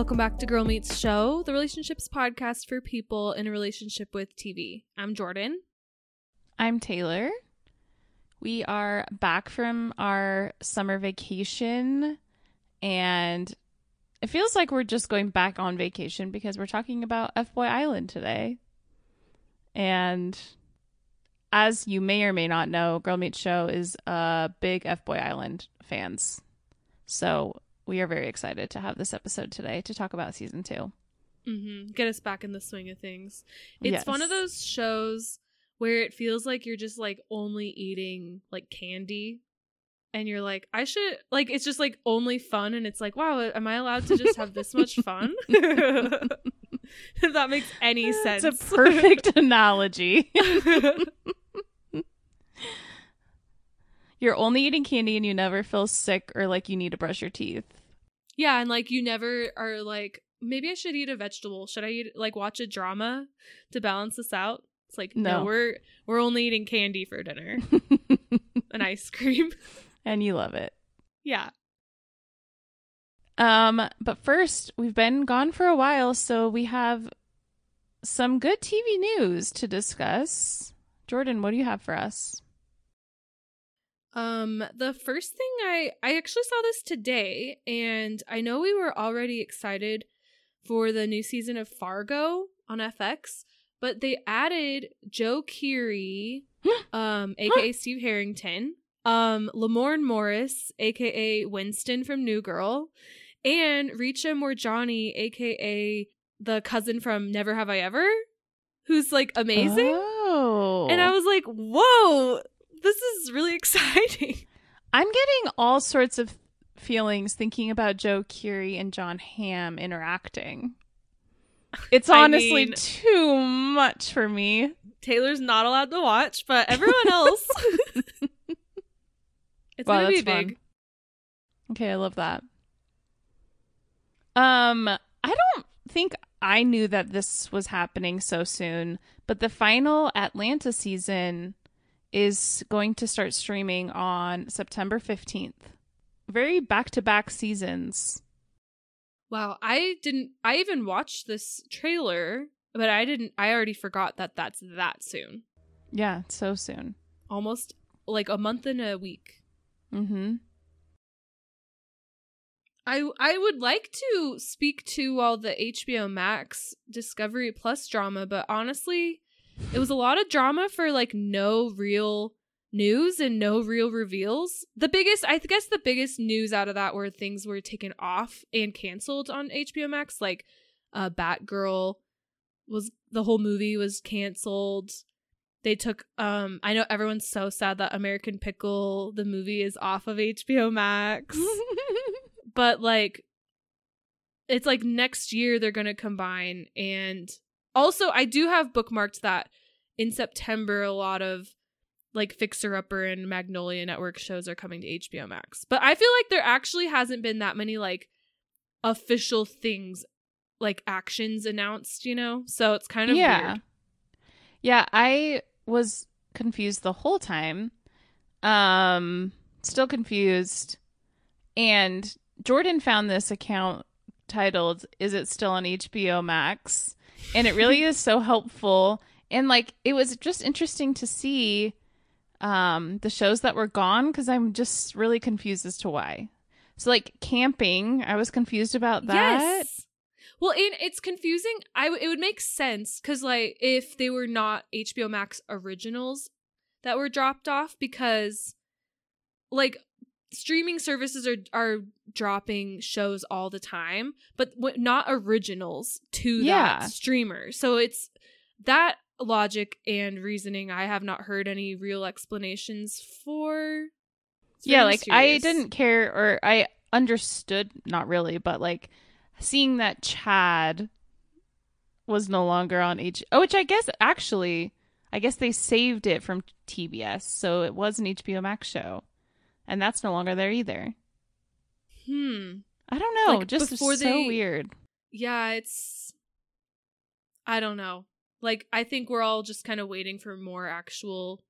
Welcome back to Girl Meets Show, the relationships podcast for people in a relationship with TV. I'm Jordan. I'm Taylor. We are back from our summer vacation, and it feels like we're just going back on vacation because we're talking about F Boy Island today. And as you may or may not know, Girl Meets Show is a big F Boy Island fans. So we are very excited to have this episode today to talk about season 2 Mm-hmm. Get us back in the swing of things. It's Yes. one of those shows where it feels like you're just like only eating like candy. And you're like, I should like it's just like only fun and it's like, wow, am I allowed to just have this much fun? if that makes any sense. It's a perfect analogy. You're only eating candy and you never feel sick or like you need to brush your teeth. Yeah, and like you never are like, maybe I should eat a vegetable. Should I eat like watch a drama to balance this out? It's like no, No. we're we're only eating candy for dinner and ice cream. and you love it. yeah. Um, but first, we've been gone for a while, so we have some good TV news to discuss. Jordan, what do you have for us? Um the first thing I I actually saw this today and I know we were already excited for the new season of Fargo on FX, but they added Joe Keery um aka Steve Harrington, um Lamorne Morris aka Winston from New Girl, and Richa Moorjani aka the cousin from Never Have I Ever, who's like amazing. Oh. And I was like, "Whoa, this is really exciting." I'm getting all sorts of feelings thinking about Joe Keery and Jon Hamm interacting. It's honestly mean- too much for me. Taylor's not allowed to watch, but everyone else. it's Wow, gonna be that's fun. big. Okay, I love that. Um, I don't think I knew that this was happening so soon, but the final Atlanta season is going to start streaming on September 15th. Very back to back seasons. Wow, I didn't. I even watched this trailer, but I didn't. I already forgot that that's that soon. Yeah, so soon. Almost like a month and a week. Mm-hmm. I I would like to speak to all the HBO Max Discovery Plus drama, but honestly, it was a lot of drama for like no real news and no real reveals. The biggest, I guess, the biggest news out of that were things were taken off and canceled on HBO Max, like uh, Batgirl was the whole movie was canceled. They took um I know everyone's so sad that American Pickle the movie is off of HBO Max but like it's like next year they're going to combine and also I do have bookmarked that in September a lot of like Fixer Upper and Magnolia Network shows are coming to HBO Max. But I feel like there actually hasn't been that many like official things like actions announced, you know? So it's kind of yeah. weird. Yeah, I was confused the whole time. Um still confused. And Jordan found this account titled Is it still on HBO Max? And it really is so helpful. And like it was just interesting to see um the shows that were gone cuz I'm just really confused as to why. So like camping, I was confused about that. Yes. Well, and it's confusing. I w- it would make sense because like if they were not HBO Max originals that were dropped off because like streaming services are are dropping shows all the time, but w- not originals to Yeah. that streamer. So it's that logic and reasoning. I have not heard any real explanations for. Yeah like i didn't care or i understood not really but like seeing that chad was no longer on h oh which i guess actually i guess they saved it from tbs so it was an hbo max show and that's no longer there either Hmm. i don't know Like, just before so they- weird yeah, it's I don't know. Like I think we're all just kind of waiting for more actual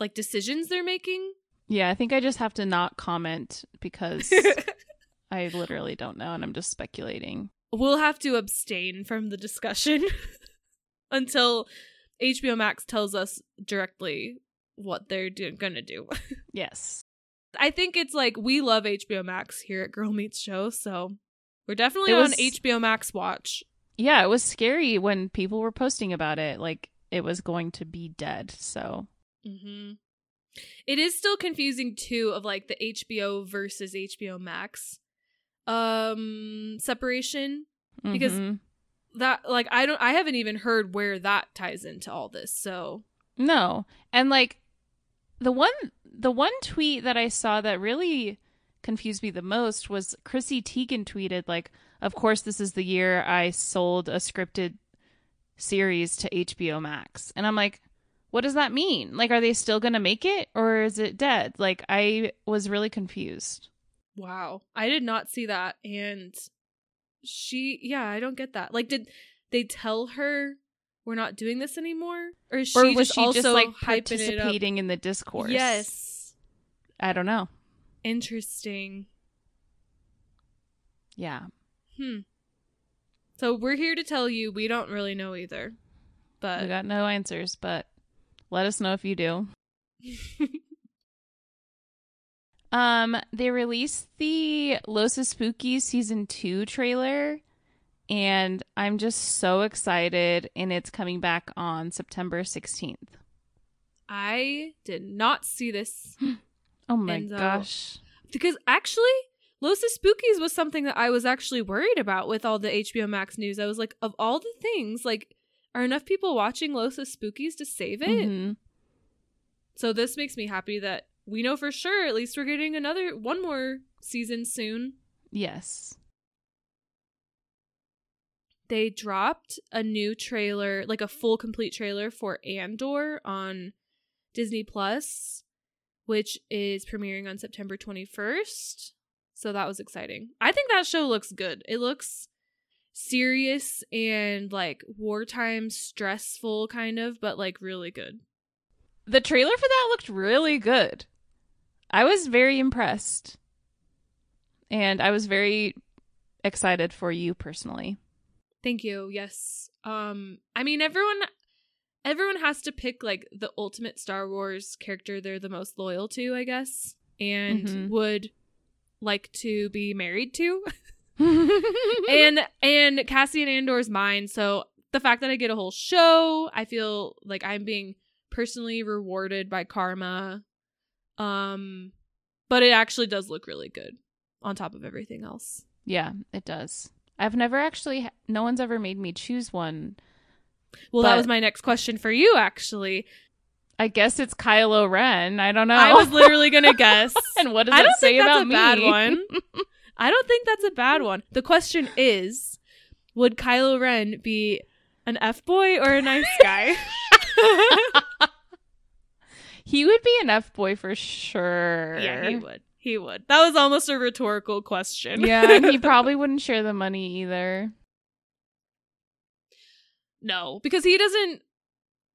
like decisions they're making. yeah i think i just have to not comment because I literally don't know, and I'm just speculating. We'll have to abstain from the discussion until HBO Max tells us directly what they're do- gonna do. Yes. I think it's like we love HBO Max here at Girl Meets Show, so we're definitely It on HBO Max watch. Yeah, it was scary when people were posting about it, like it was going to be dead. So hmm It is still confusing too of like the HBO versus HBO Max um separation Because- Mhm. that like I don't I haven't even heard where that ties into all this. So no, and like the one the one tweet that I saw that really confused me the most was Chrissy Teigen tweeted like, "Of course, this is the year I sold a scripted series to HBO Max," and I'm like. What does that mean? Like, are they still going to make it or is it dead? Like, I was really confused. wow. I did not see that and she yeah, I don't get that. Like did they tell her we're not doing this anymore? Or is she or was just she also just like hyping it up? participating in the discourse? Yes. I don't know. Interesting. Yeah. Hmm. So we're here to tell you we don't really know either. But we got no answers, but let us know if you do. Um, they released the Los Espooky season two trailer, and I'm just so excited. And it's coming back on September 16th. I did not see this Oh my And, uh, gosh! because actually Los Espookys was something that I was actually worried about with all the HBO Max news. I was like, of all the things, like, are enough people watching Los Espookys to save it? Mhm. So this makes me happy that we know for sure at least we're getting another one more season soon. Yes. They dropped a new trailer, like a full complete trailer for Andor on Disney Plus, which is premiering on September 21st. So that was exciting. I think that show looks good. It looks serious and like wartime stressful kind of, but like really good. The trailer for that looked really good. I was very impressed. And I was very excited for you personally. Thank you. Yes. Um I mean everyone everyone has to pick like the ultimate Star Wars character they're the most loyal to, I guess, and Mhm. would like to be married to. and and Cassian Andor's mine, so the fact that I get a whole show, I feel like I'm being personally rewarded by karma. Um but it actually does look really good on top of everything else. yeah, it does. I've never actually, no one's ever made me choose one. Well, that was my next question for you actually. I guess it's Kylo Ren. I don't know. I was literally gonna guess. and what does I don't say think that's about a me? bad one. I don't think that's a bad one. The question is, would Kylo Ren be an F boy or a nice guy? he would be an F boy for sure. yeah, he would. He would. That was almost a rhetorical question. yeah, and he probably wouldn't share the money either. no, because he doesn't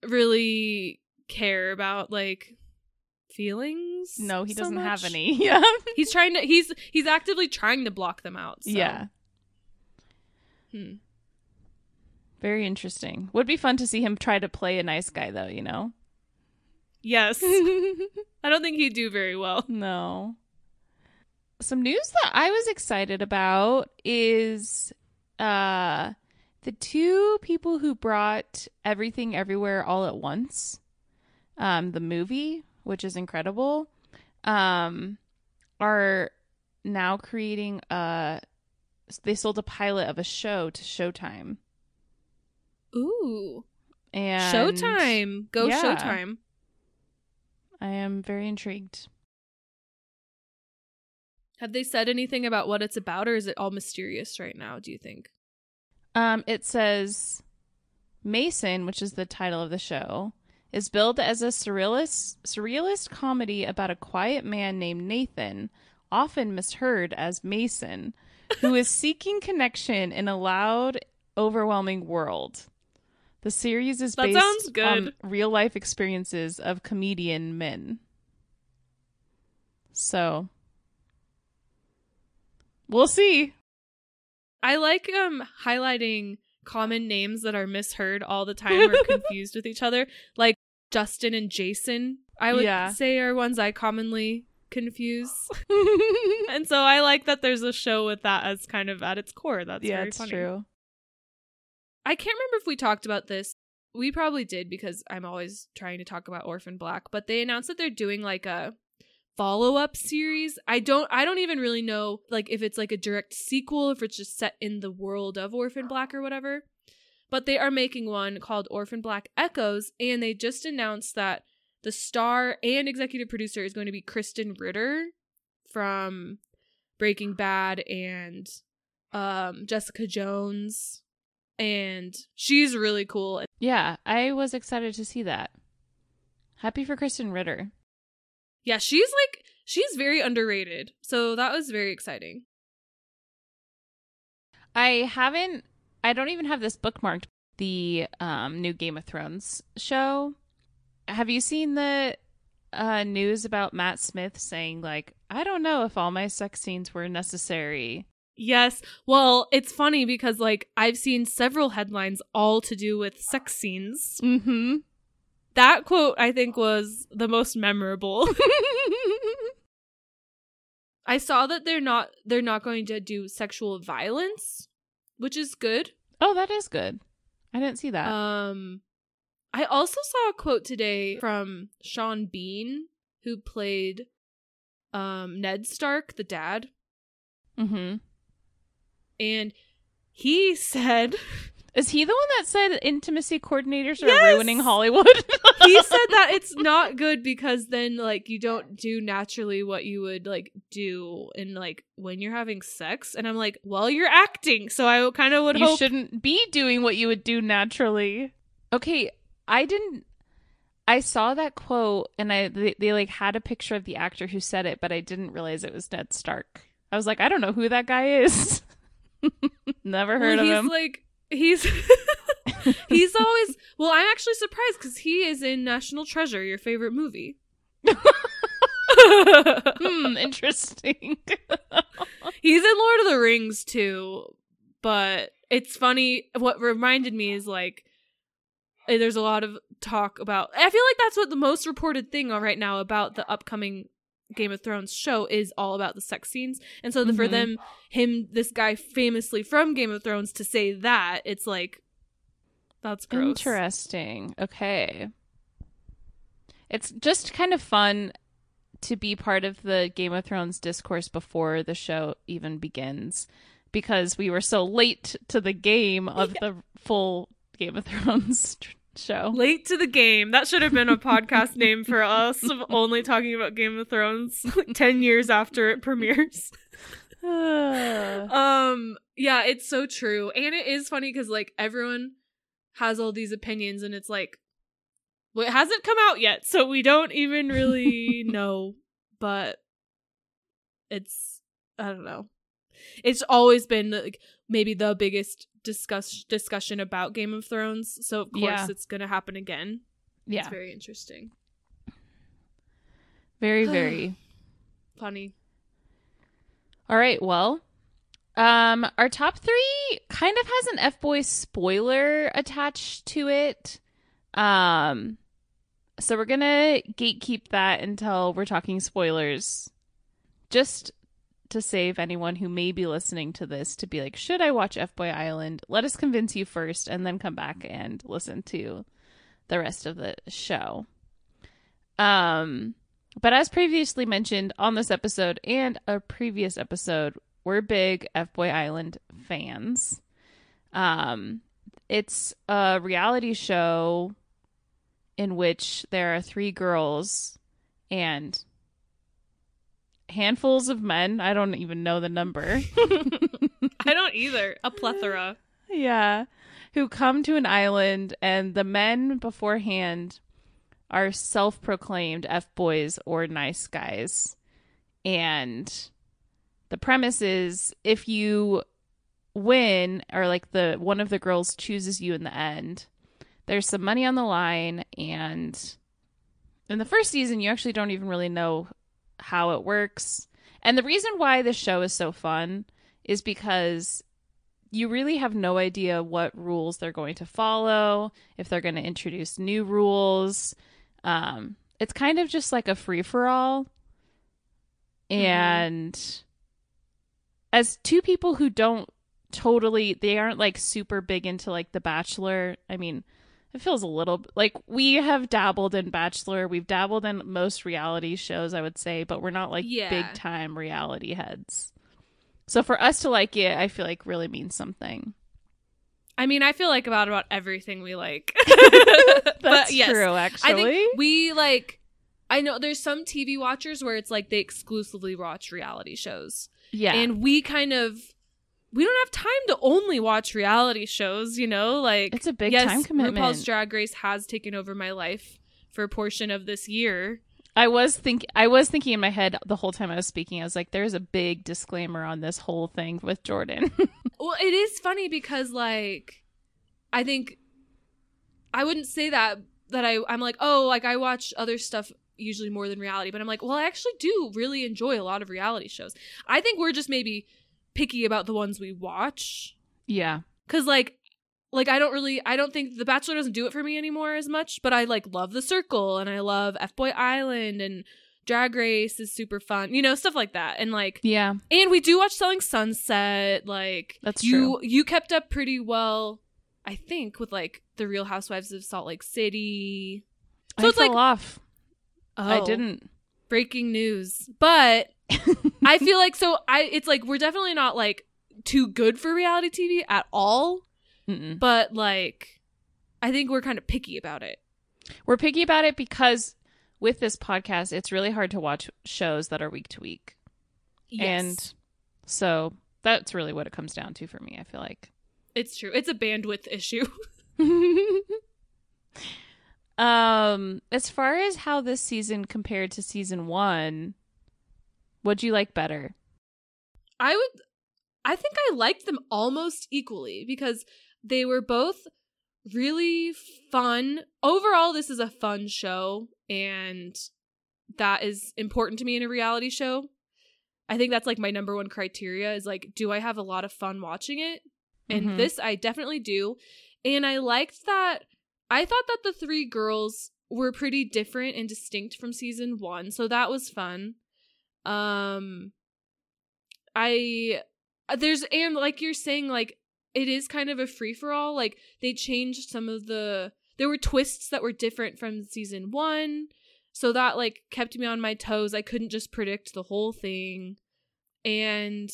really care about like feelings. No, he so doesn't have any. Yeah. He's trying to. He's he's actively trying to block them out. so. Yeah. Hmm. Very interesting. Would be fun to see him try to play a nice guy though, you know? Yes. I don't think he'd do very well. No. Some news that I was excited about is uh the two people who brought Everything Everywhere All at Once, um, the movie, which is incredible, um, are now creating a. They sold a pilot of a show to Showtime, Ooh. and Showtime. Go Yeah. Showtime. I am very intrigued. Have they said anything about what it's about, or is it all mysterious right now, do you think? Um, it says Mason, which is the title of the show, is billed as a surrealist surrealist comedy about a quiet man named Nathan, often misheard as Mason, who is seeking connection in a loud, overwhelming world. The series is That based on real life experiences of comedian men. So, We'll see. I like um highlighting common names that are misheard all the time or confused with each other. Like Justin and Jason, I would Yeah. say are ones I commonly confuse. and so I like that there's a show with that as kind of at its core. That's yeah, very it's funny. true. I can't remember if we talked about this. We probably did because I'm always trying to talk about Orphan Black, but they announced that they're doing like a follow-up series. I don't I don't even really know like if it's like a direct sequel if it's just set in the world of Orphan Black or whatever. But they are making one called Orphan Black Echoes and they just announced that the star and executive producer is going to be Krysten Ritter from Breaking Bad and um Jessica Jones and she's really cool. Yeah, I was excited to see that. Happy for Krysten Ritter. Yeah, she's like she's very underrated. So that was very exciting. I haven't I don't even have this bookmarked the um new Game of Thrones show. Have you seen the uh news about Matt Smith saying like I don't know if all my sex scenes were necessary. Yes. Well, it's funny because like I've seen several headlines all to do with sex scenes. Mhm. That quote I think was the most memorable. I saw that they're not they're not going to do sexual violence, which is good. oh, that is good. I didn't see that. Um I also saw a quote today from Sean Bean who played um Ned Stark, the dad, mhm. and he said Is he the one that said intimacy coordinators are Yes! ruining Hollywood? he said that it's not good because then like you don't do naturally what you would like do in like when you're having sex and i'm like well you're acting so i kind of would you hope shouldn't be doing what you would do naturally. Okay, I didn't. I saw that quote and I they, they like had a picture of the actor who said it, but I didn't realize it was Ned Stark. I was like, I don't know who that guy is. Never heard well, of he's him. like he's he's always well i'm actually surprised because he is in national treasure your favorite movie hmm, interesting. He's in Lord of the Rings too, but it's funny. What reminded me is like eh, there's a lot of talk about. I feel like that's what the most reported thing right now about the upcoming Game of Thrones show is all about the sex scenes, and so the, for Mhm. them, him, this guy famously from Game of Thrones, to say that it's like that's gross. Interesting. Okay. It's just kind of fun to be part of the Game of Thrones discourse before the show even begins because we were so late to the game of the full Game of Thrones show. Late to the game. That should have been a podcast name for us of only talking about Game of Thrones like 10 years after it premieres. um yeah it's so true and it is funny because like everyone has all these opinions and it's like well it hasn't come out yet so we don't even really know but it's i don't know it's always been like maybe the biggest discuss discussion about game of thrones so of course Yeah. it's gonna happen again yeah. it's very interesting Very, very. funny All right, well, um, our top three kind of has an F boy spoiler attached to it. Um, so we're gonna gatekeep that until we're talking spoilers, just to save anyone who may be listening to this to be like, should I watch F Boy Island? Let us convince you first, and then come back and listen to the rest of the show. Um, but as previously mentioned on this episode and a previous episode, we're big F Boy Island fans. Um, it's a reality show in which there are three girls and handfuls of men. I don't even know the number. i don't either a plethora yeah. Who come to an island, and the men beforehand are self proclaimed F boys or nice guys. And the premise is if you win, or like the one of the girls chooses you in the end, there's some money on the line. And in the first season, you actually don't even really know how it works. And the reason why this show is so fun is because you really have no idea what rules they're going to follow, if they're going to introduce new rules. Um, it's kind of just like a free for all. And as two people who don't totally, they aren't like super big into like The Bachelor. I mean, it feels a little like we have dabbled in Bachelor. We've dabbled in most reality shows, I would say, but we're not like Yeah. big time reality heads. So for us to like it, I feel like really means something. I mean, I feel like about about everything we like. That's but yes, true, I actually. think we like. I know there's some TV watchers where it's like they exclusively watch reality shows, yeah. and we kind of we don't have time to only watch reality shows. You know, like It's a big yes, time commitment. RuPaul's Drag Race has taken over my life for a portion of this year. I was think I was thinking in my head the whole time I was speaking. I was like, "There's a big disclaimer on this whole thing with Jordan." Well, it is funny because like I think I wouldn't say that that I I'm like, "Oh, like I watch other stuff usually more than reality." But I'm like, "Well, I actually do really enjoy a lot of reality shows." I think we're just maybe picky about the ones we watch yeah, cuz like like I don't really I don't think The Bachelor doesn't do it for me anymore as much, but I like love The Circle and I love F Boy Island and Drag Race is super fun. You know, stuff like that. And like yeah. and we do watch Selling Sunset. Like That's you you kept up pretty well, I think, with like the Real Housewives of Salt Lake City. So I it's fell like off. I oh, didn't. breaking news. But I feel like so I it's like we're definitely not like too good for reality TV at all, Mm-mm. but like I think we're kind of picky about it. We're picky about it because with this podcast, it's really hard to watch shows that are week to week, and so that's really what it comes down to for me. I feel like. it's true. It's a bandwidth issue. um, as far as how this season compared to season one, what'd you like better? I would I think I liked them almost equally because they were both really fun. Overall, this is a fun show and that is important to me in a reality show. I think that's like my number one criteria is like do I have a lot of fun watching it? And Mhm. this I definitely do. And I liked that I thought that the three girls were pretty different and distinct from season 1, so that was fun. Um I uh, there's and like you're saying like it is kind of a free for all like they changed some of the there were twists that were different from season 1 so that like kept me on my toes I couldn't just predict the whole thing and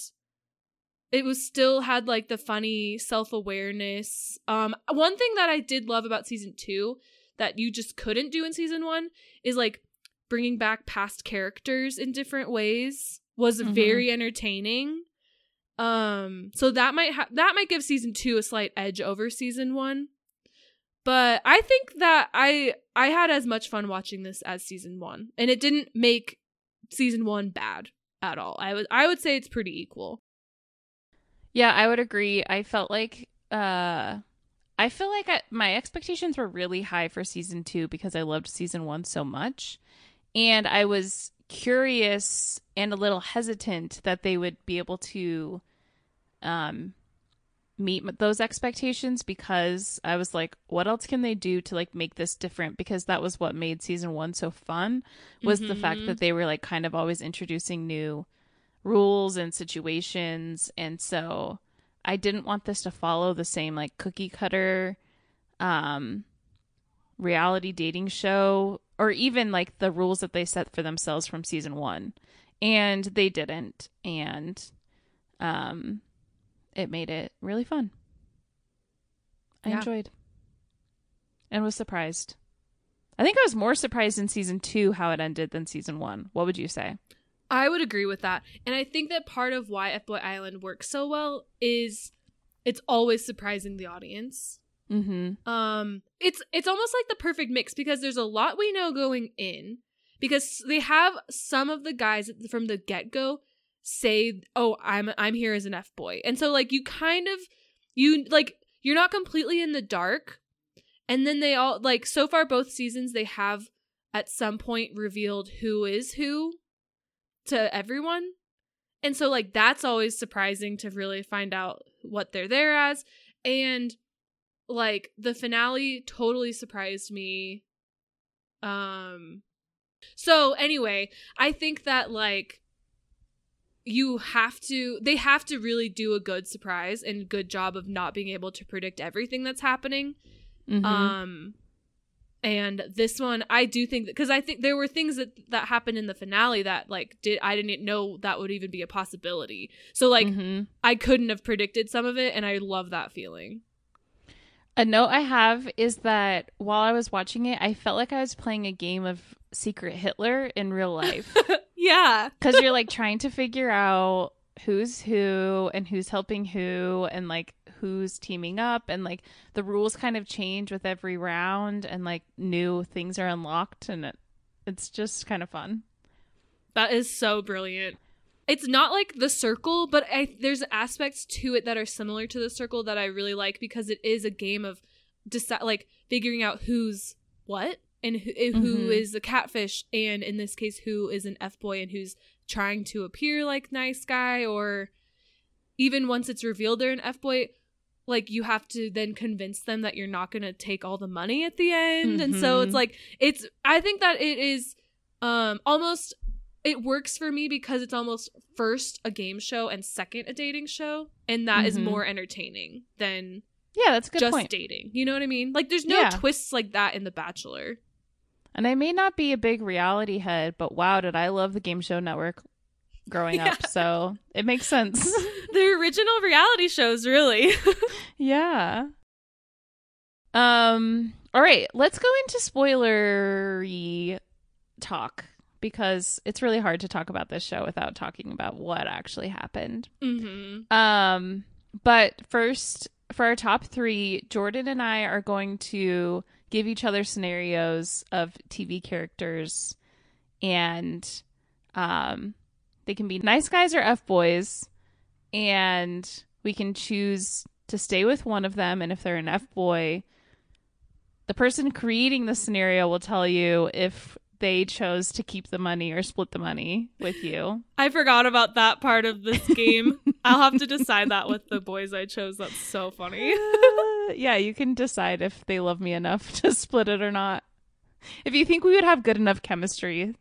it was still had like the funny self-awareness um one thing that I did love about season 2 that you just couldn't do in season 1 is like bringing back past characters in different ways was Mhm. very entertaining. Um so that might ha- that might give season 2 a slight edge over season 1. But I think that I I had as much fun watching this as season 1 and it didn't make season 1 bad at all. I would I would say it's pretty equal. Yeah, I would agree. I felt like uh I feel like I, my expectations were really high for season 2 because I loved season 1 so much. And I was curious and a little hesitant that they would be able to um meet those expectations because I was like what else can they do to like make this different? Because that was what made season 1 so fun was the fact that they were like kind of always introducing new rules and situations. And so I didn't want this to follow the same like cookie cutter um reality dating show or even like the rules that they set for themselves from season 1 and they didn't and um it made it really fun. I Yeah. enjoyed and was surprised. I think I was more surprised in season 2 how it ended than season 1. What would you say? I would agree with that. And I think that part of why F Boy Island works so well is it's always surprising the audience. Mhm. Um it's it's almost like the perfect mix because there's a lot we know going in because they have some of the guys from the get-go say, "Oh, I'm I'm here as an F boy." And so like you kind of you like you're not completely in the dark. And then they all like so far both seasons they have at some point revealed who is who to everyone. and so like that's always surprising to really find out what they're there as and like the finale totally surprised me um so anyway i think that like you have to they have to really do a good surprise and good job of not being able to predict everything that's happening Mhm. um and this one i do think that because i think there were things that that happened in the finale that like did i didn't know that would even be a possibility so like Mhm. i couldn't have predicted some of it and i love that feeling A note I have is that while I was watching it, I felt like I was playing a game of Secret Hitler in real life. yeah Because you're like trying to figure out who's who and who's helping who and like who's teaming up and like the rules kind of change with every round and like new things are unlocked and it, it's just kind of fun. That is so brilliant. It's not like the circle, but I there's aspects to it that are similar to the circle that I really like because it is a game of deci- like figuring out who's what and who, who Mhm. is a catfish and in this case who is an F boy and who's trying to appear like nice guy or even once it's revealed they're an F boy like you have to then convince them that you're not going to take all the money at the end and so it's Mhm. like it's i think that it is um almost it works for me because it's almost first a game show and second a dating show and that is Mhm. more entertaining than Yeah, that's a good just point. dating you know what i mean like there's no Yeah. twists like that in the bachelor And I may not be a big reality head, but wow, did I love the Game Show Network growing Yeah. up. So it makes sense. the original reality shows really yeah. Um all right, let's go into spoilery talk because it's really hard to talk about this show without talking about what actually happened. hmm Um, but first, for our top three, Jordan and I are going to give each other scenarios of TV characters, and um, they can be nice guys or f boys, and we can choose to stay with one of them. And if they're an f boy, the person creating the scenario will tell you if they chose to keep the money or split the money with you. i forgot about that part of this game i'll have to decide that with the boys i chose that's so funny Uh, yeah, you can decide if they love me enough to split it or not. If you think we would have good enough chemistry.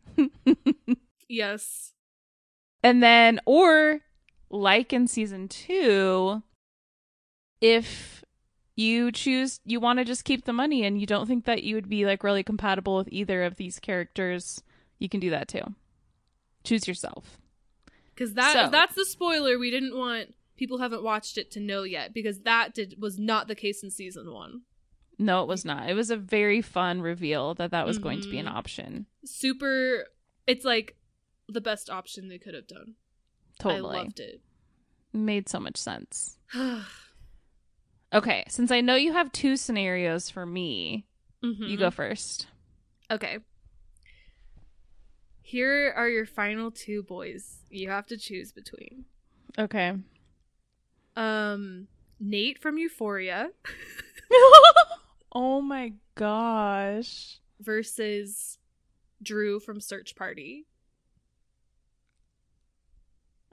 yes And then, or like in season two, if you choose, you want to just keep the money and you don't think that you would be like really compatible with either of these characters, you can do that too. Choose yourself. because that So- that's the spoiler we didn't want people who haven't watched it to know yet because that did was not the case in season one No, it was not. It was a very fun reveal that that was going to be an Mhm. option. super it's like the best option they could have done Totally. i loved it Made so much sense. Okay, since I know you have two scenarios for me, Mhm. you go first. okay here are your final two boys you have to choose between Okay. um nate from euphoria oh my gosh. versus drew from search party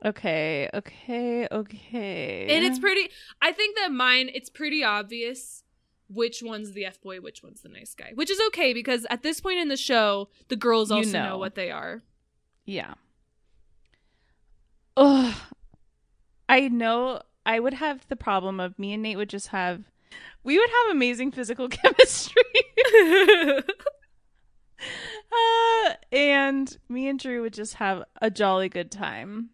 Okay, okay, okay. And it's pretty I think that mine it's pretty obvious which one's the F boy, which one's the nice guy. Which is okay because at this point in the show, the girls You also know. know. what they are. Yeah. Ugh. I know I would have the problem of me and Nate would just have we would have amazing physical chemistry. uh, and me and Drew would just have a jolly good time.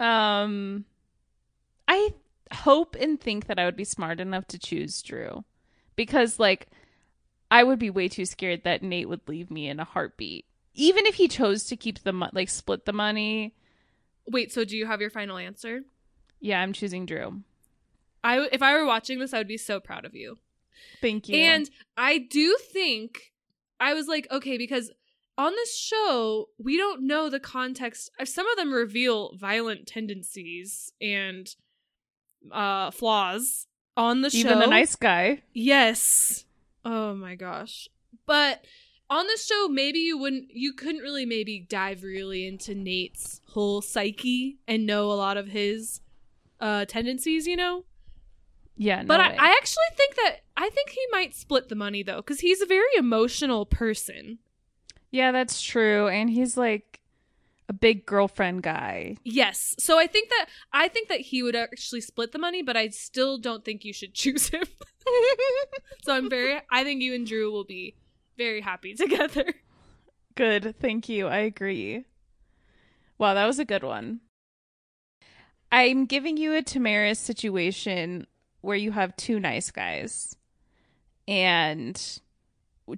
Um I hope and think that I would be smart enough to choose Drew because like I would be way too scared that Nate would leave me in a heartbeat. Even if he chose to keep the mo- like split the money, Wait, so do you have your final answer? yeah, I'm choosing Drew. I if I were watching this, I would be so proud of you. Thank you. And I do think I was like, okay, because on this show, we don't know the context. uh, Some of them reveal violent tendencies and uh flaws on the even show. a nice guy. Yes. Oh my gosh. But on this show, maybe you wouldn't, you couldn't really maybe dive really into Nate's whole psyche and know a lot of his uh tendencies, you know. Yeah, no but I. I actually think that I think he might split the money though, because he's a very emotional person. Yeah, that's true. And he's like a big girlfriend guy. Yes, so I think that I think that he would actually split the money, but I still don't think you should choose him. so I'm very, I think you and Drew will be very happy together. Good, thank you. I agree. Wow, that was a good one. I'm giving you a Tamaris situation where you have two nice guys. And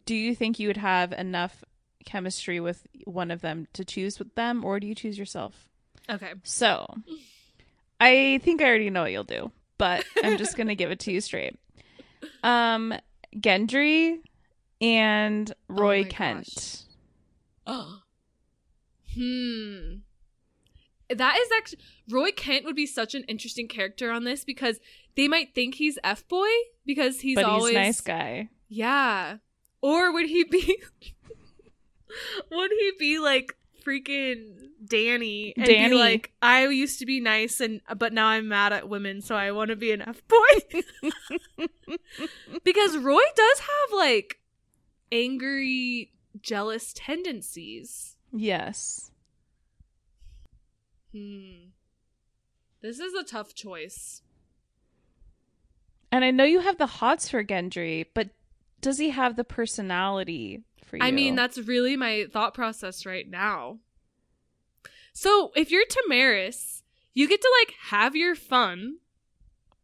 do you think you would have enough chemistry with one of them to choose with them, or do you choose yourself? Okay. So, I think I already know what you'll do, but I'm just going to give it to you straight. Um, Gendry and Roy Oh Kent. Oh. Hmm. That is actually Roy Kent would be such an interesting character on this because they might think he's F boy because he's but always he's a nice guy. Yeah. Or would he be would he be like freaking Danny and Danny. be like I used to be nice and but now I'm mad at women so I want to be an F boy? because Roy does have like angry jealous tendencies. Yes. Hmm. This is a tough choice. And I know you have the hots for Gendry, but does he have the personality for you? I mean, that's really my thought process right now. So, if you're Tamaris, you get to like have your fun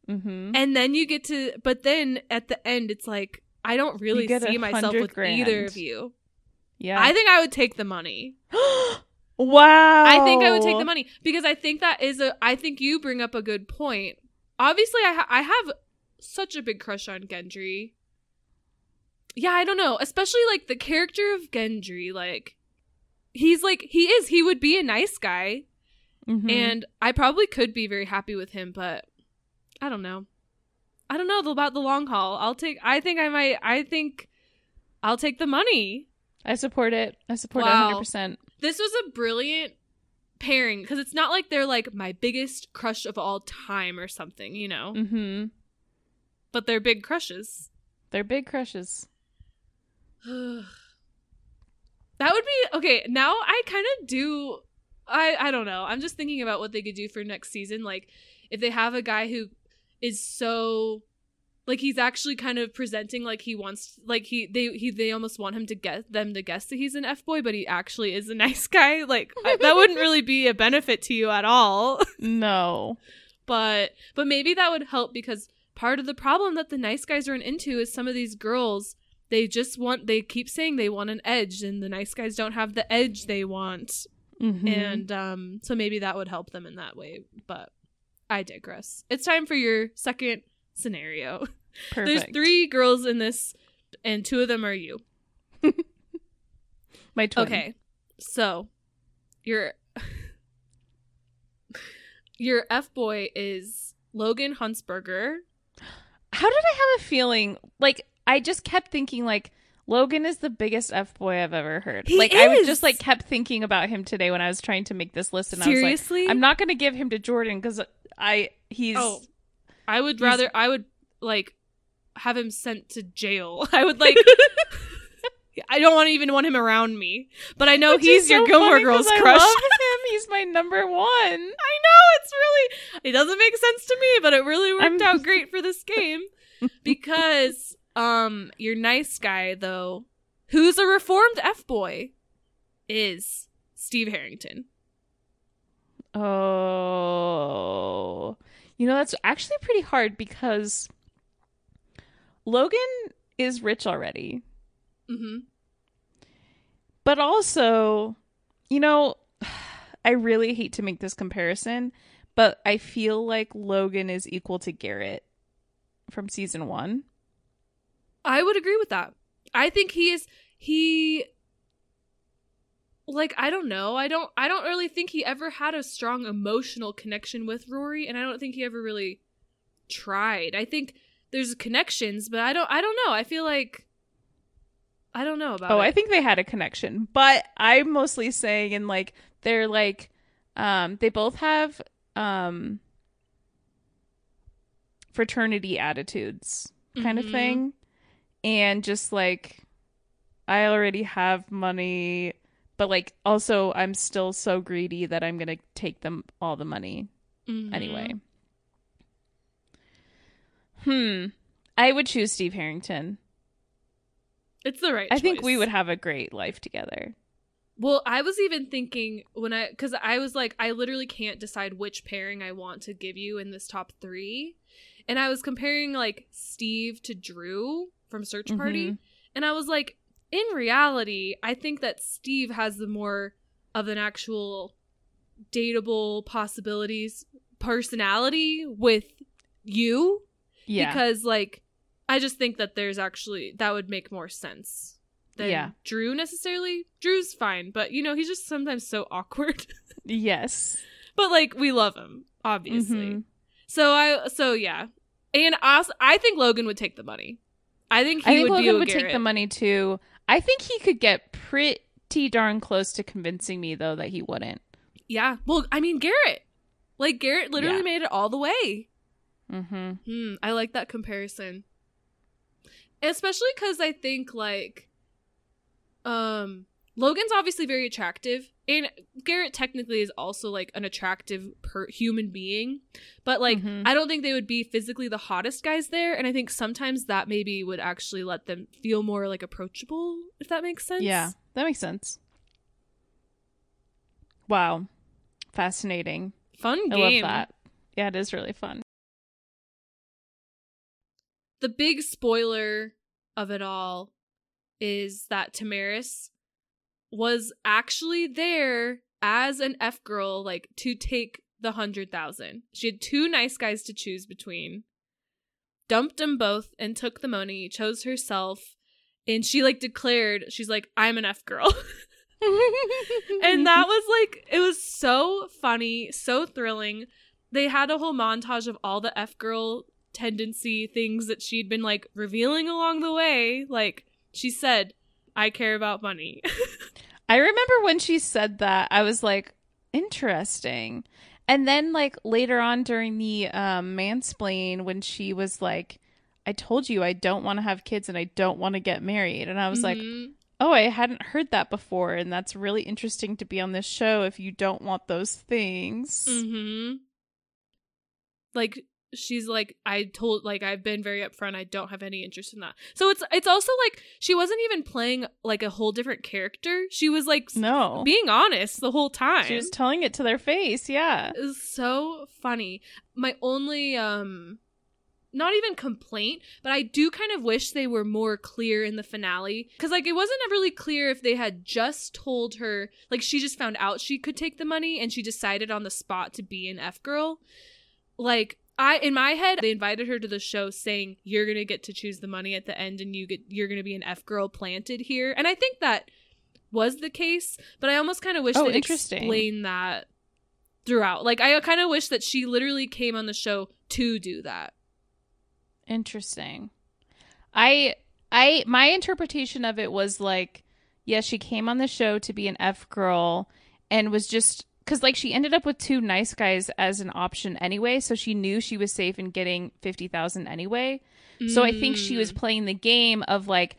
hmm and then you get to but then at the end it's like I don't really see myself with either of you. yeah. I think I would take the money. wow. I think I would take the money because I think that is a I think you bring up a good point. Obviously I ha- I have such a big crush on Gendry. Yeah, I don't know, especially like the character of Gendry like he's like he is he would be a nice guy Mhm. and I probably could be very happy with him, but I don't know. I don't know about the long haul. I'll take I think I might I think I'll take the money. I support it. I support Wow. it 100%. This was a brilliant pairing because it's not like they're like my biggest crush of all time or something, you know. Mhm. But they're big crushes. They're big crushes. that would be okay. Now I kind of do. I I don't know. I'm just thinking about what they could do for next season. Like if they have a guy who is so like he's actually kind of presenting like he wants like he they he they almost want him to get them to guess that he's an f boy but he actually is a nice guy like I- that wouldn't really be a benefit to you at all No. but but maybe that would help because part of the problem that the nice guys run into is some of these girls they just want they keep saying they want an edge and the nice guys don't have the edge they want Mhm. and um so maybe that would help them in that way but i digress it's time for your second scenario Perfect. there's three girls in this and two of them are you My twin. okay so your your f-boy is logan huntzberger How did I have a feeling like I just kept thinking like Logan is the biggest F boy I've ever heard. He like I was just like kept thinking about him today when I was trying to make this list and I was seriously like I'm not going to give him to Jordan cuz I he's Oh, I would rather I would like have him sent to jail. I would like I don't want to even want him around me. But I know Which he's is your so Gilmore Girls 'cause I crush. love him. He's my number 1. I know it's really it doesn't make sense to me, but it really worked I'm- out great for this game because um your nice guy though, who's a reformed F boy, is Steve Harrington. Oh. You know, that's actually pretty hard because Logan is rich already. hmm But also, you know, I really hate to make this comparison, but I feel like Logan is equal to Garrett from season one. I would agree with that. I think he is he like I don't know. I don't I don't really think he ever had a strong emotional connection with Rory and I don't think he ever really tried. I think there's connections, but I don't I don't know. I feel like I don't know about Oh, it. I think they had a connection, but I'm mostly saying in like they're like um they both have um fraternity attitudes kind of Mhm. thing. And just like I already have money, but like also I'm still so greedy that I'm to take them all the money Mhm. anyway. Hmm. I would choose Steve Harrington. it's the right. I think we would have a great life together. Well, I was even thinking when I because I was like, I literally can't decide which pairing I want to give you in this top three, and I was comparing like Steve to Drew from Search Party, Mhm. and I was like, in reality, I think that Steve has the more of an actual dateable possibilities personality with you Yeah. because like I just think that there's actually that would make more sense than Yeah. Drew necessarily. Drew's fine, but you know, he's just sometimes so awkward. yes. but like we love him, obviously. Mhm. So I so yeah. And also, I think Logan would take the money. I think he I think would Logan would take the money too. I think he could get pretty darn close to convincing me though that he wouldn't. Yeah. Well, I mean Garrett. Like Garrett literally Yeah. made it all the way. Mm-hmm. Hmm, I like that comparison. Especially cuz I think like um Logan's obviously very attractive and Garrett technically is also like an attractive per- human being, but like Mhm. I don't think they would be physically the hottest guys there and I think sometimes that maybe would actually let them feel more like approachable if that makes sense. Yeah, that makes sense. Wow. Fascinating. Fun I game. love that. Yeah, it is really fun. the big spoiler of it all is that Tamaris was actually there as an F girl, like to take the hundred thousand. She had two nice guys to choose between, dumped them both, and took the money, chose herself, and she like declared, she's like, I'm an F girl. and that was like it was so funny so thrilling they had a whole montage of all the f girl tendency things that she'd been like revealing along the way like she said i care about money I remember when she said that, I was like, interesting. And then like later on during the um mansplain when she was like, I told you I don't want to have kids and I don't want to get married. And I was like, Mhm. oh, I hadn't heard that before. And that's really interesting to be on this show if you don't want those things. Mm-hmm. like she's like i told like i've been very upfront i don't have any interest in that so it's it's also like she wasn't even playing like a whole different character she was like No. being honest the whole time She was telling it to their face. Yeah. It was so funny. My only um not even complaint, but I do kind of wish they were more clear in the finale cuz like it wasn't really clear if they had just told her like she just found out she could take the money and she decided on the spot to be an F girl. Like I in my head they invited her to the show saying you're going to get to choose the money at the end and you get you're going to be an F girl planted here. And I think that was the case, but I almost kind of wish Oh, they'd interesting. explain that throughout. Like I kind of wish that she literally came on the show to do that. Interesting. I I my interpretation of it was like yes, she came on the show to be an F girl and was just cuz like she ended up with two nice guys as an option anyway, so she knew she was safe in getting 50,000 anyway. So I think she was Mm. playing the game of like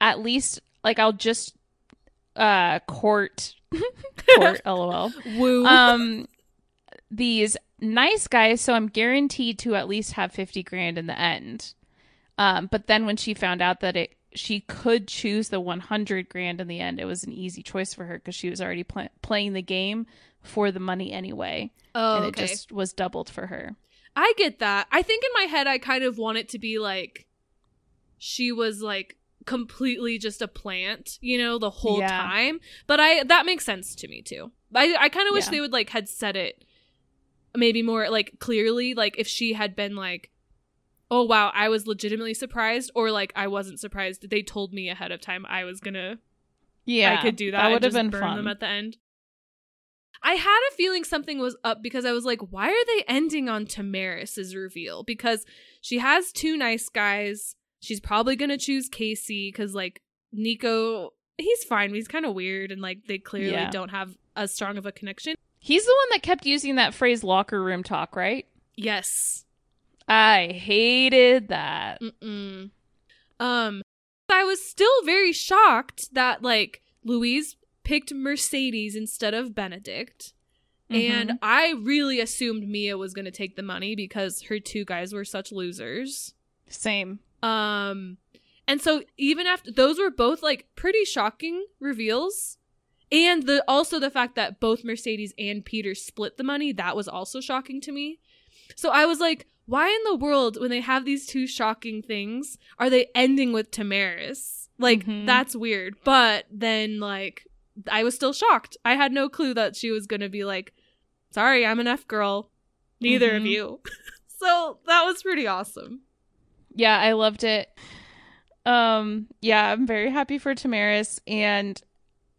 at least like I'll just uh court court lol woo. um these nice guys so i'm guaranteed to at least have 50 grand in the end um but then when she found out that it she could choose the 100 grand in the end it was an easy choice for her because she was already pl- playing the game for the money anyway oh, and it okay. just was doubled for her I get that. I think in my head I kind of want it to be like she was like completely just a plant, you know, the whole Yeah. time. But I that makes sense to me too. I I kind of wish Yeah. they would like had said it maybe more like clearly like if she had been like oh wow, I was legitimately surprised or like I wasn't surprised. They told me ahead of time I was to yeah I could do that. that would have been burn fun them at the end. I had a feeling something was up because I was like, why are they ending on Tamaris's reveal? Because she has two nice guys. She's probably gonna choose Casey because like Nico, he's fine. He's kind of weird and like they clearly Yeah. don't have as strong of a connection. He's the one that kept using that phrase locker room talk, right? Yes. I hated that. Mm-mm. Um, I was still very shocked that like Louise picked Mercedes instead of Benedict. And Mhm. I really assumed Mia was going to take the money because her two guys were such losers. same. Um and so even after those were both like pretty shocking reveals. And the also the fact that both Mercedes and Peter split the money, that was also shocking to me. So I was like, why in the world when they have these two shocking things are they ending with Tamaris? Like Mhm. that's weird. But then like I was still shocked. I had no clue that she was going to be like, "Sorry, I'm an F girl. Neither of Mhm. you." so that was pretty awesome. Yeah, I loved it. Um, yeah, I'm very happy for Tamaris and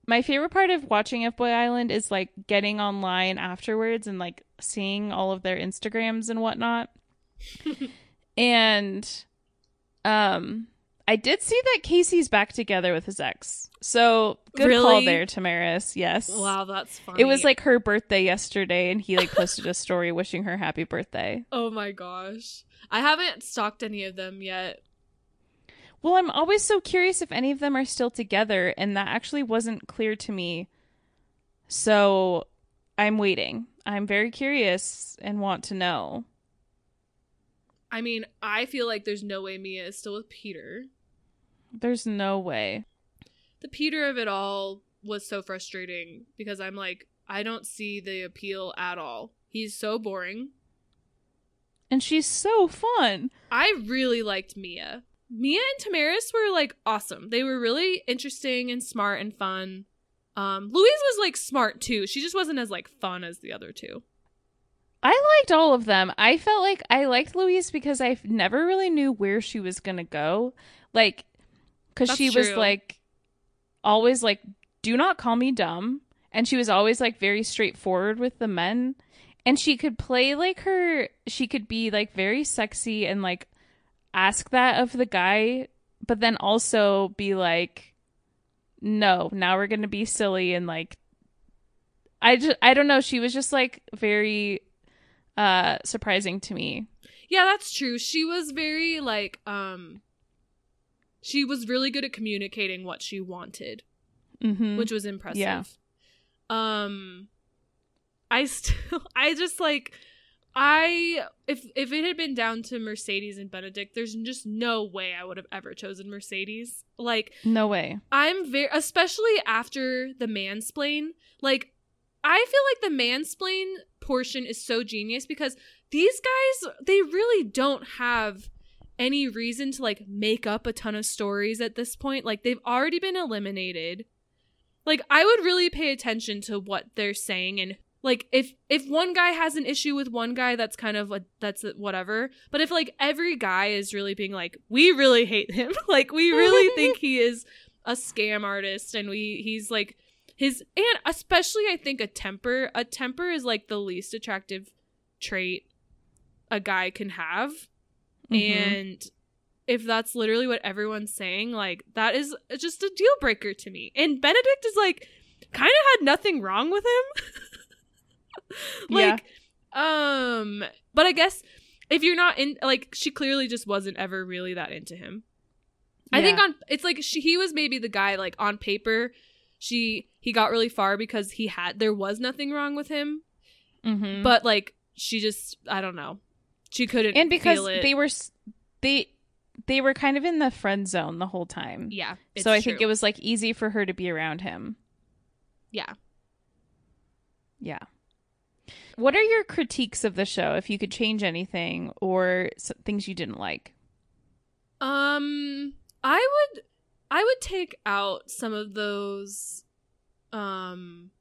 my favorite part of watching F Boy Island is like getting online afterwards and like seeing all of their Instagrams and whatnot. and um I did see that Casey's back together with his ex. So good call there, Tamaris. Yes. Wow, that's funny. It was like her birthday yesterday and he like posted a story wishing her happy birthday. oh my gosh. I haven't stalked any of them yet. Well, I'm always so curious if any of them are still together, and that actually wasn't clear to me. So I'm waiting. I'm very curious and want to know. I mean, I feel like there's no way Mia is still with Peter. There's no way. The Peter of it all was so frustrating because I'm like, I don't see the appeal at all. He's so boring. And she's so fun. I really liked Mia. Mia and Tamaris were like awesome. They were really interesting and smart and fun. Um, Louise was like smart too. She just wasn't as like fun as the other two. I liked all of them. I felt like I liked Louise because I never really knew where she was going to go. Like, because she was like, always like, do not call me dumb. And she was always like very straightforward with the men. And she could play like her, she could be like very sexy and like ask that of the guy, but then also be like, no, now we're going to be silly and like, I just, I don't know. She was just like very uh surprising to me. Yeah, that's true. She was very like um she was really good at communicating what she wanted, Mm-hmm. which was impressive. Yeah. Um I still I just like I if if it had been down to Mercedes and Benedict, there's just no way I would have ever chosen Mercedes. Like no way. I'm very, especially after the mansplain. Like, I feel like the mansplain portion is so genius because these guys, they really don't have any reason to like make up a ton of stories at this point. Like, they've already been eliminated. Like, I would really pay attention to what they're saying and like if if one guy has an issue with one guy that's kind of a that's whatever but if like every guy is really being like we really hate him like we really think he is a scam artist and we he's like his and especially i think a temper a temper is like the least attractive trait a guy can have. Mhm. and if that's literally what everyone's saying like that is just a deal breaker to me. And benedict is like kind of had nothing wrong with him. Like um but i guess if you're not in like she clearly just wasn't ever really that into him. I think on it's like she he was maybe the guy like on paper she he got really far because he had there was nothing wrong with him Mhm. but like she just I don't know she couldn't and because they were they they were kind of in the friend zone the whole time. yeah so I think it was like easy for her to be around him. yeah Yeah. What are your critiques of the show if you could change anything or s- things you didn't like? Um, I would, I would take out some of those, um,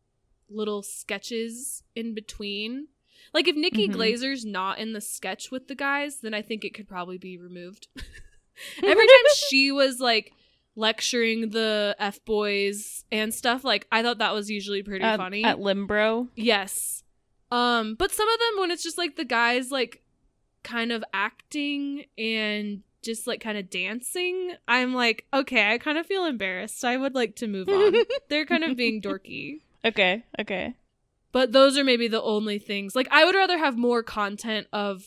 little sketches in between. Like if Nikki Mhm. Glazer's not in the sketch with the guys, then I think it could probably be removed. Every time she was like lecturing the f boys and stuff, like I thought that was usually pretty at, funny. at Limbro. Yes. Um, but some of them when it's just like the guys like kind of acting and just like kind of dancing, I'm like, okay, I kind of feel embarrassed. I would like to move on. They're kind of being dorky. Okay, okay. But those are maybe the only things. Like I would rather have more content of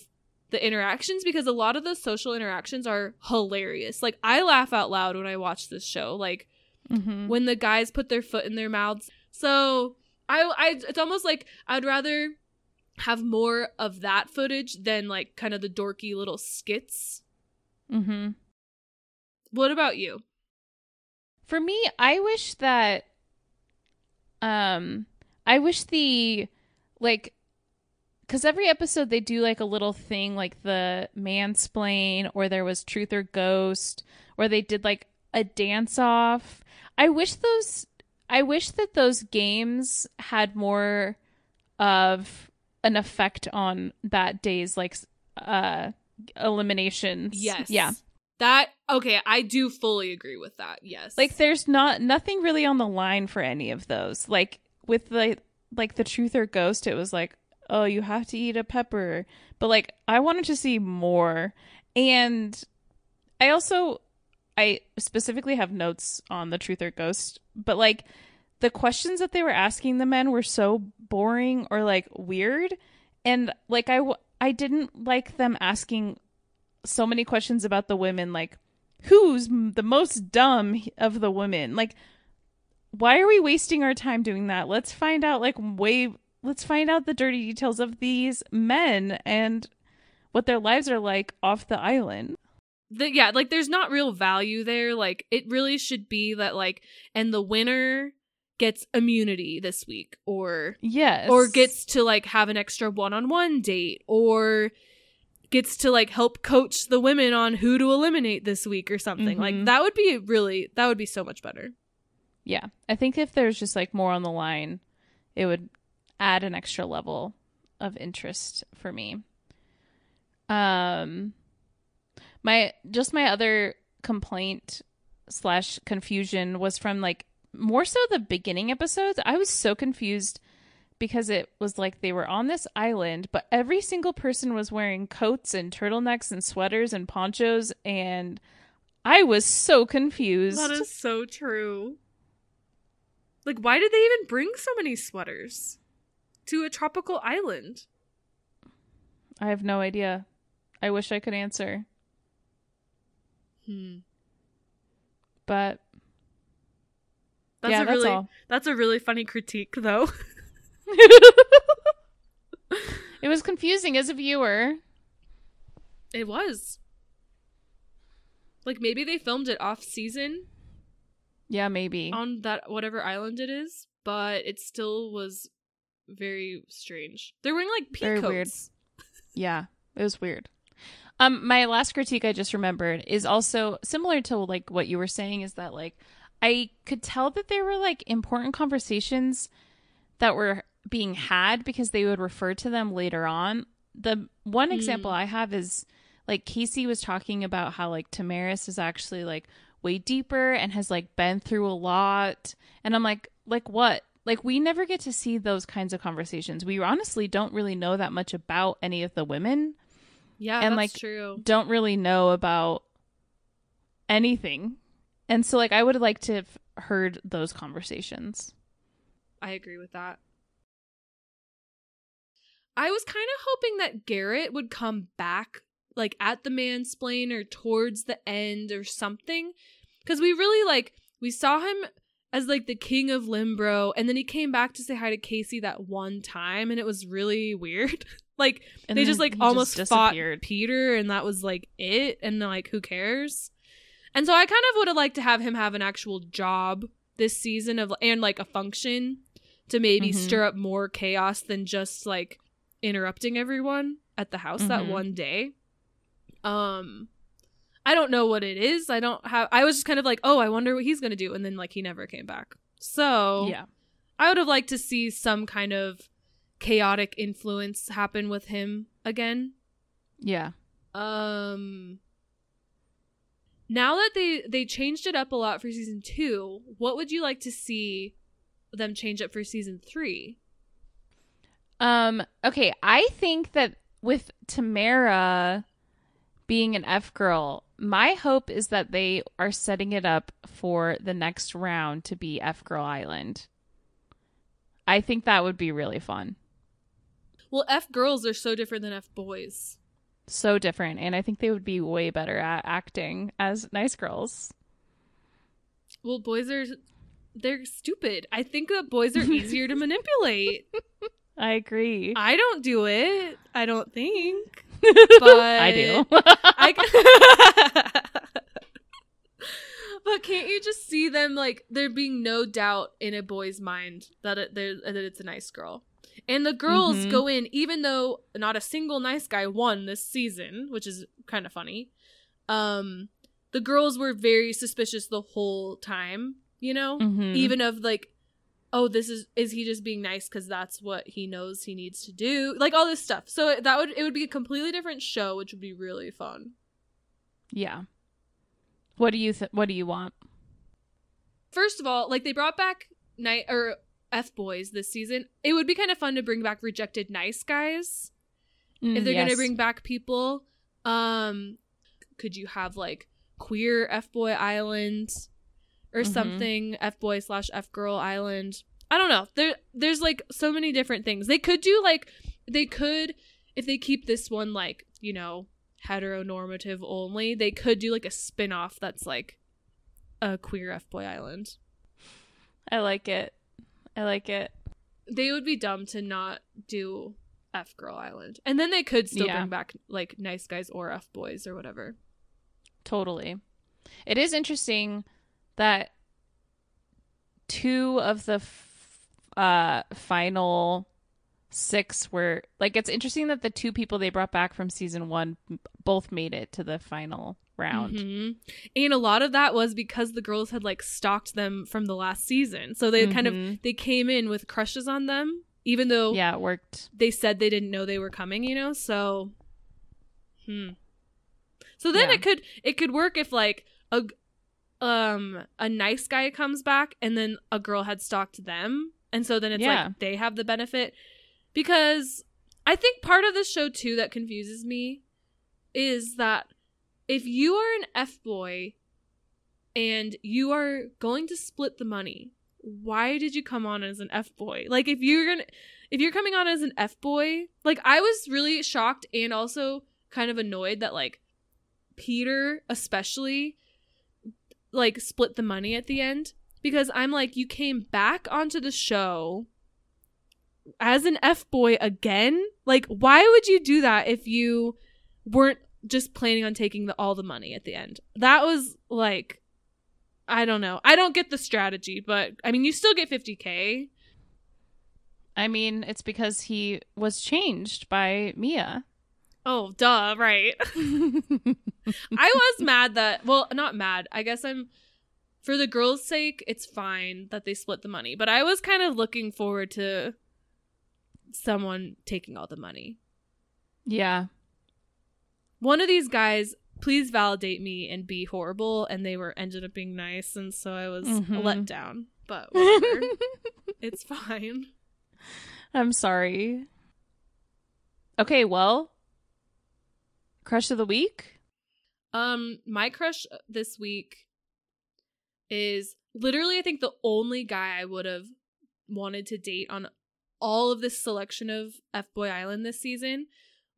the interactions because a lot of the social interactions are hilarious. Like I laugh out loud when I watch this show. Like Mm-hmm. when the guys put their foot in their mouths. So I, I it's almost like I'd rather have more of that footage than like kind of the dorky little skits. Mm-hmm. What about you? For me, I wish that um I wish the like cuz every episode they do like a little thing like the mansplain or there was truth or ghost or they did like a dance off. I wish those I wish that those games had more of an effect on that day's like uh eliminations. Yes. Yeah. That okay, I do fully agree with that. Yes. Like there's not nothing really on the line for any of those. Like with the like the truth or ghost, it was like, oh, you have to eat a pepper. But like I wanted to see more. And I also I specifically have notes on the truth or ghost, but like the questions that they were asking the men were so boring or like weird and like I w- I didn't like them asking so many questions about the women like who's the most dumb of the women? Like why are we wasting our time doing that? Let's find out like way let's find out the dirty details of these men and what their lives are like off the island. The, yeah, like there's not real value there. Like it really should be that like and the winner gets immunity this week or yes or gets to like have an extra one-on-one date or gets to like help coach the women on who to eliminate this week or something. Like Mhm. that would be really that would be so much better. yeah i think if there's just like more on the line it would add an extra level of interest for me um my just my other complaint slash confusion was from like more so the beginning episodes i was so confused because it was like they were on this island but every single person was wearing coats and turtlenecks and sweaters and ponchos and i was so confused That is so true. Like why did they even bring so many sweaters to a tropical island? i have no idea i wish i could answer Hmm. but That's yeah a that's really all that's a really funny critique though. it was confusing as a viewer It was. Like maybe they filmed it off season yeah maybe on that whatever island it is, but it still was very strange. They're wearing like Very peacoats. weird. Yeah, it was weird. Um, my last critique I just remembered is also similar to like what you were saying is that like I could tell that there were like important conversations that were being had because they would refer to them later on. The one hmm. example I have is like Casey was talking about how like Tamaris is actually like way deeper and has like been through a lot. And I'm like, like what? Like we never get to see those kinds of conversations. We honestly don't really know that much about any of the women. Yeah, And, that's like, true. Don't really know about anything. And so like I would like to have heard those conversations. I agree with that. I was kind of hoping that Garrett would come back like at the mansplain or towards the end or something cuz we really like we saw him as like the king of Limbro and then he came back to say hi to Casey that one time and it was really weird. like And they just like almost fought. Peter and that was like it and like who cares? And so I kind of would have liked to have him have an actual job this season of and like a function to maybe Mhm. stir up more chaos than just like interrupting everyone at the house that Mhm. one day. Um I don't know what it is. I don't have I was just kind of like, "Oh, I wonder what he's going to do." And then like he never came back. So, Yeah. I would have liked to see some kind of chaotic influence happen with him again. Yeah. Um now that they they changed it up a lot for season 2, what would you like to see them change up for season 3? Um, okay, I think that with Tamara being an F girl, my hope is that they are setting it up for the next round to be F Girl Island. I think that would be really fun. Well, F girls are so different than F boys. So different. And I think they would be way better at acting as nice girls. Well, boys are they're stupid. I think that boys are easier to manipulate. I agree. I don't do it. I don't think. But I do. I but can't you just see them like there being no doubt in a boy's mind that it, that it's a nice girl, and the girls Mhm. go in even though not a single nice guy won this season, which is kind of funny. Um, the girls were very suspicious the whole time, you know, Mhm. even of like. Oh, this is is he just being nice because that's what he knows he needs to do? Like all this stuff. So that would it would be a completely different show, which would be really fun. yeah. What do you th- what do you want? first of all, like they brought back night or F boys this season. It would be kind of fun to bring back rejected nice guys if Mm, they're yes. gonna bring back people. Um, could you have like queer F boy island or Mhm. something? F boy slash F girl island. I don't know. There, there's like so many different things they could do. Like they could, if they keep this one like you know heteronormative only, they could do like a spin off that's like a queer F boy island. I like it. I like it. they would be dumb to not do F Girl Island. And then they could still Yeah. bring back like nice guys or F boys or whatever. Totally. It is interesting that two of the f- uh final six were like it's interesting that the two people they brought back from season 1 m- both made it to the final round. Mhm. And a lot of that was because the girls had like stalked them from the last season. So they kind of Mhm. they came in with crushes on them even though Yeah, it worked. they said they didn't know they were coming, you know? So hmm. So then Yeah. it could it could work if like a um a nice guy comes back and then a girl had stalked them and so then it's Yeah. like they have the benefit because I think part of the show too that confuses me is that if you are an F boy and you are going to split the money, why did you come on as an F boy? Like if you're gonna if you're coming on as an F boy, like I was really shocked and also kind of annoyed that like Peter especially like split the money at the end because I'm like you came back onto the show as an F boy again? Like why would you do that if you weren't just planning on taking the, all the money at the end? That was like I don't know. I don't get the strategy, but I mean you still get 50k. I mean, it's because he was changed by Mia. Oh, duh, right. I was mad that well, not mad. I guess I'm for the girls' sake, it's fine that they split the money, but I was kind of looking forward to someone taking all the money. yeah. One of these guys, please validate me and be horrible, and they were ended up being nice, and so I was Mhm. let down. But whatever, it's fine. I'm sorry. Okay, well, crush of the week. Um, my crush this week is literally, I think, the only guy I would have wanted to date on all of this selection of F Boy Island this season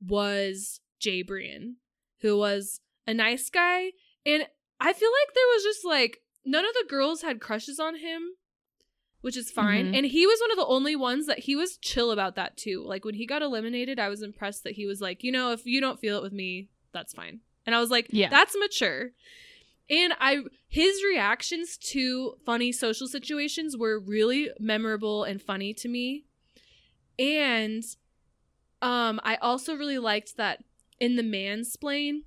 was Jay Brian, who was a nice guy. And I feel like there was just like none of the girls had crushes on him, which is fine. Mhm. And he was one of the only ones that he was chill about that too. Like when he got eliminated, I was impressed that he was like, you know, if you don't feel it with me, that's fine. And I was like, Yeah. that's mature. And I his reactions to funny social situations were really memorable and funny to me. And um I also really liked that in the mansplain,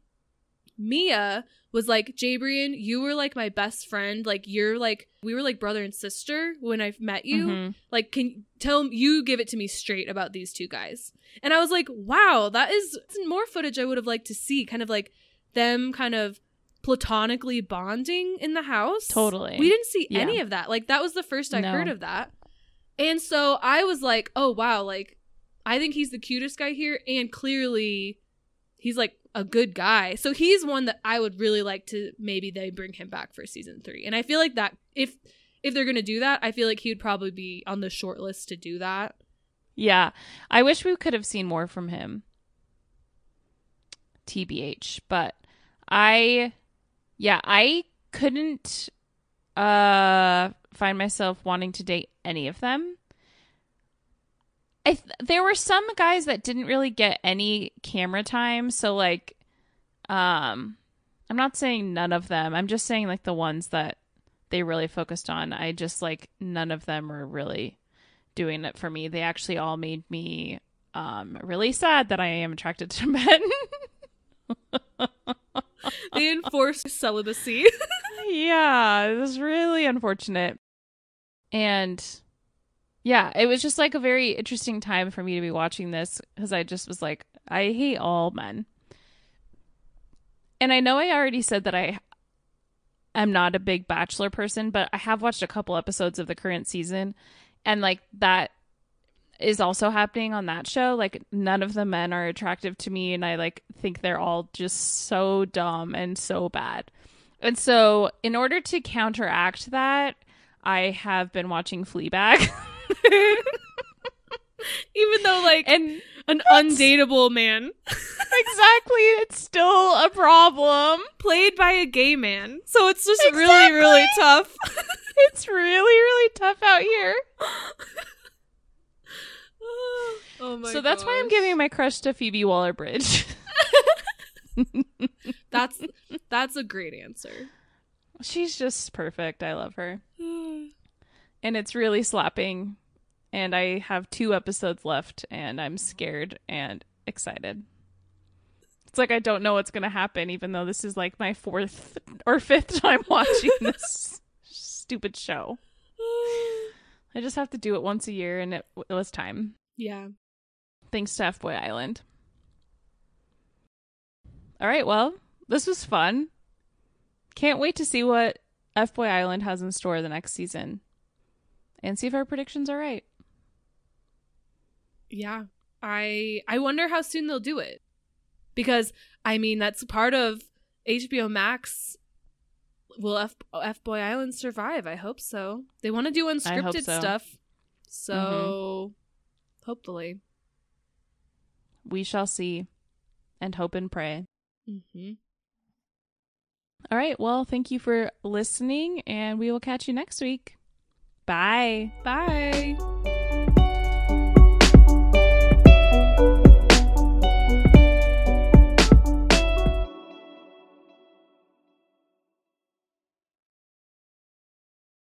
Mia was like, Jabrian, you were like my best friend. Like you're like we were like brother and sister when I met you. Mhm. Like, can tell you give it to me straight about these two guys? And I was like, wow, that is more footage I would have liked to see. Kind of like them kind of platonically bonding in the house. Totally. We didn't see Yeah. any of that. Like that was the first I No. heard of that. And so I was like, oh wow, like I think he's the cutest guy here and clearly he's like a good guy. So he's one that I would really like to maybe they bring him back for season 3. And I feel like that if if they're going to do that, I feel like he would probably be on the short list to do that. Yeah. I wish we could have seen more from him. TBH, but I yeah, I couldn't uh find myself wanting to date any of them. I th- there were some guys that didn't really get any camera time, so like um I'm not saying none of them. I'm just saying like the ones that they really focused on. I just like none of them were really doing it for me. They actually all made me um really sad that I am attracted to men. they enforced celibacy. yeah, it was really unfortunate. And yeah, it was just like a very interesting time for me to be watching this because I just was like, I hate all men. And I know I already said that I am not a big Bachelor person, but I have watched a couple episodes of the current season. And like that is also happening on that show. Like none of the men are attractive to me. And I like think they're all just so dumb and so bad. And so, in order to counteract that, I have been watching Fleabag. Even though, like, and an undateable man. exactly, it's still a problem. Played by a gay man. So it's just Exactly. really, really tough. It's really, really tough out here. oh my so that's why I'm giving my crush to Phoebe Waller Bridge. That's that's a great answer. She's just perfect. I love her. And it's really slapping. And I have two episodes left, and I'm scared and excited. It's like I don't know what's going to happen, even though this is like my fourth or fifth time watching this stupid show. I just have to do it once a year, and it, it was time. yeah. Thanks to F Boy Island. All right, well, this was fun. Can't wait to see what F Boy Island has in store the next season and see if our predictions are right. Yeah. I I wonder how soon they'll do it. Because I mean that's part of HBO Max will F F Boy Island survive? I hope so. They want to do unscripted so. stuff. So hopefully. We shall see and hope and pray. Mhm. All right, well, thank you for listening, and we will catch you next week. Bye. Bye.